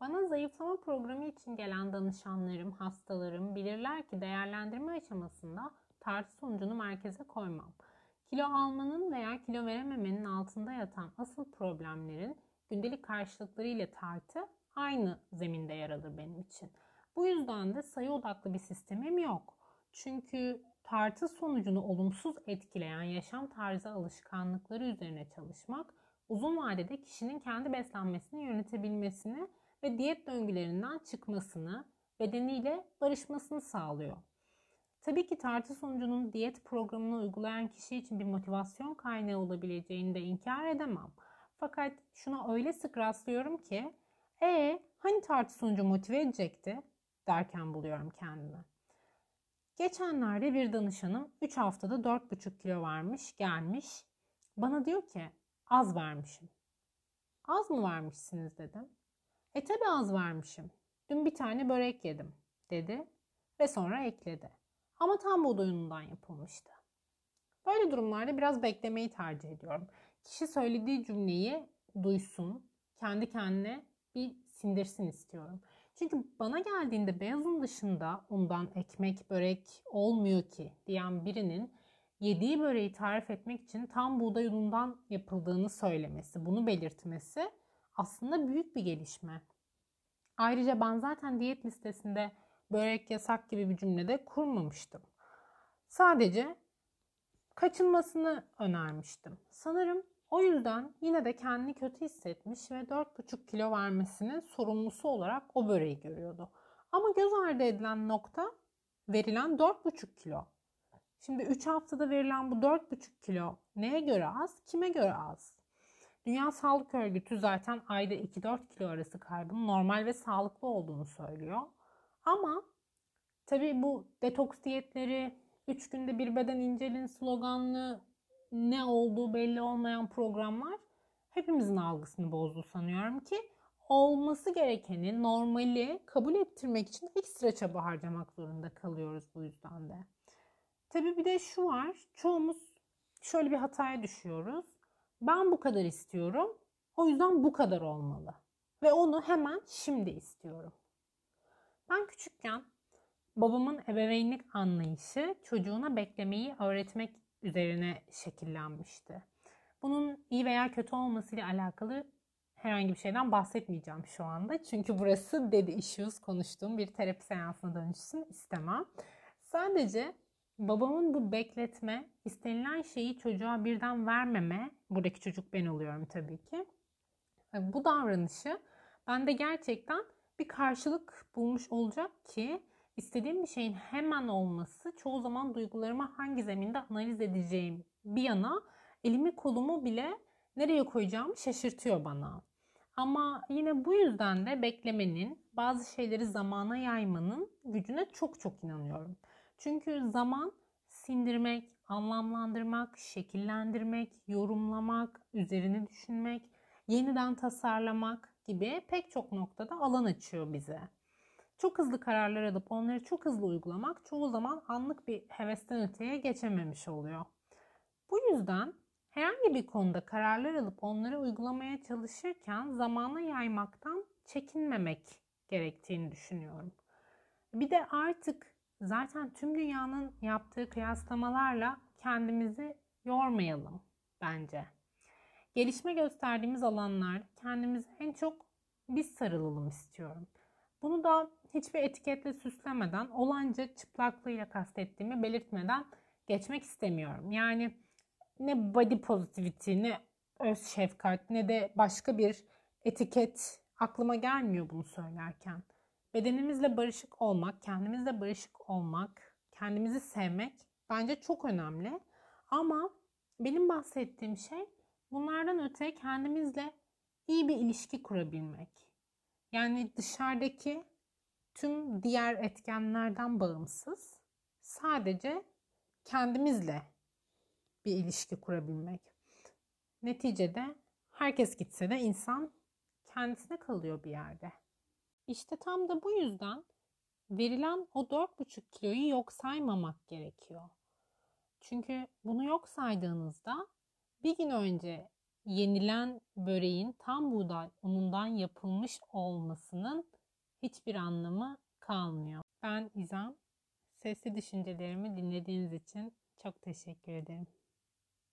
Bana zayıflama programı için gelen danışanlarım, hastalarım bilirler ki değerlendirme aşamasında tartı sonucunu merkeze koymam. Kilo almanın veya kilo verememenin altında yatan asıl problemlerin gündelik karşılıkları ile tartı aynı zeminde yer alır benim için. Bu yüzden de sayı odaklı bir sistemim yok. Çünkü tartı sonucunu olumsuz etkileyen yaşam tarzı alışkanlıkları üzerine çalışmak uzun vadede kişinin kendi beslenmesini yönetebilmesini ve diyet döngülerinden çıkmasını, bedeniyle barışmasını sağlıyor. Tabii ki tartı sonucunun diyet programını uygulayan kişi için bir motivasyon kaynağı olabileceğini de inkar edemem. Fakat şuna öyle sık rastlıyorum ki, e hani tartı sonucu motive edecekti derken buluyorum kendimi. Geçenlerde bir danışanım 3 haftada 4,5 kilo vermiş, gelmiş. Bana diyor ki az vermişim. Az mı vermişsiniz dedim. E tabi az vermişim. Dün bir tane börek yedim dedi ve sonra ekledi. Ama tam buğday unundan yapılmıştı. Böyle durumlarda biraz beklemeyi tercih ediyorum. Kişi söylediği cümleyi duysun, kendi kendine bir sindirsin istiyorum. Çünkü bana geldiğinde beyazın dışında undan ekmek, börek olmuyor ki diyen birinin yediği böreği tarif etmek için tam buğday unundan yapıldığını söylemesi, bunu belirtmesi aslında büyük bir gelişme. Ayrıca ben zaten diyet listesinde börek yasak gibi bir cümlede kurmamıştım. Sadece kaçınmasını önermiştim. Sanırım o yüzden yine de kendini kötü hissetmiş ve 4,5 kilo vermesinin sorumlusu olarak o böreği görüyordu. Ama göz ardı edilen nokta verilen 4,5 kilo. Şimdi 3 haftada verilen bu 4,5 kilo neye göre az, kime göre az? Dünya Sağlık Örgütü zaten ayda 2-4 kilo arası kaybın normal ve sağlıklı olduğunu söylüyor. Ama tabii bu detoks diyetleri, 3 günde bir beden incelin sloganlı ne olduğu belli olmayan programlar hepimizin algısını bozdu sanıyorum ki olması gerekeni, normali kabul ettirmek için ekstra çaba harcamak zorunda kalıyoruz bu yüzden de. Tabii bir de şu var. Çoğumuz şöyle bir hataya düşüyoruz. Ben bu kadar istiyorum. O yüzden bu kadar olmalı. Ve onu hemen şimdi istiyorum. Ben küçükken babamın ebeveynlik anlayışı çocuğuna beklemeyi öğretmek üzerine şekillenmişti. Bunun iyi veya kötü olmasıyla alakalı herhangi bir şeyden bahsetmeyeceğim şu anda. Çünkü burası dedi issues konuştuğum bir terapi seansına dönüşsün istemem. Sadece babamın bu bekletme, istenilen şeyi çocuğa birden vermeme, buradaki çocuk ben oluyorum tabii ki. Bu davranışı bende gerçekten bir karşılık bulmuş olacak ki istediğim bir şeyin hemen olması çoğu zaman duygularımı hangi zeminde analiz edeceğim bir yana elimi kolumu bile nereye koyacağımı şaşırtıyor bana. Ama yine bu yüzden de beklemenin, bazı şeyleri zamana yaymanın gücüne çok çok inanıyorum. Çünkü zaman sindirmek, anlamlandırmak, şekillendirmek, yorumlamak, üzerine düşünmek, yeniden tasarlamak gibi pek çok noktada alan açıyor bize. Çok hızlı kararlar alıp onları çok hızlı uygulamak çoğu zaman anlık bir hevesten öteye geçememiş oluyor. Bu yüzden herhangi bir konuda kararlar alıp onları uygulamaya çalışırken zamana yaymaktan çekinmemek gerektiğini düşünüyorum. Bir de artık zaten tüm dünyanın yaptığı kıyaslamalarla kendimizi yormayalım bence. Gelişme gösterdiğimiz alanlar kendimizi en çok biz sarılalım istiyorum. Bunu da hiçbir etiketle süslemeden, olanca çıplaklığıyla kastettiğimi belirtmeden geçmek istemiyorum. Yani ne body positivity, ne öz şefkat, ne de başka bir etiket aklıma gelmiyor bunu söylerken. Bedenimizle barışık olmak, kendimizle barışık olmak, kendimizi sevmek bence çok önemli. Ama benim bahsettiğim şey bunlardan öte kendimizle iyi bir ilişki kurabilmek. Yani dışarıdaki tüm diğer etkenlerden bağımsız sadece kendimizle bir ilişki kurabilmek. Neticede herkes gitse de insan kendisine kalıyor bir yerde. İşte tam da bu yüzden verilen o 4,5 kiloyu yok saymamak gerekiyor. Çünkü bunu yok saydığınızda bir gün önce yenilen böreğin tam buğday unundan yapılmış olmasının hiçbir anlamı kalmıyor. Ben İzam. Sesli düşüncelerimi dinlediğiniz için çok teşekkür ederim.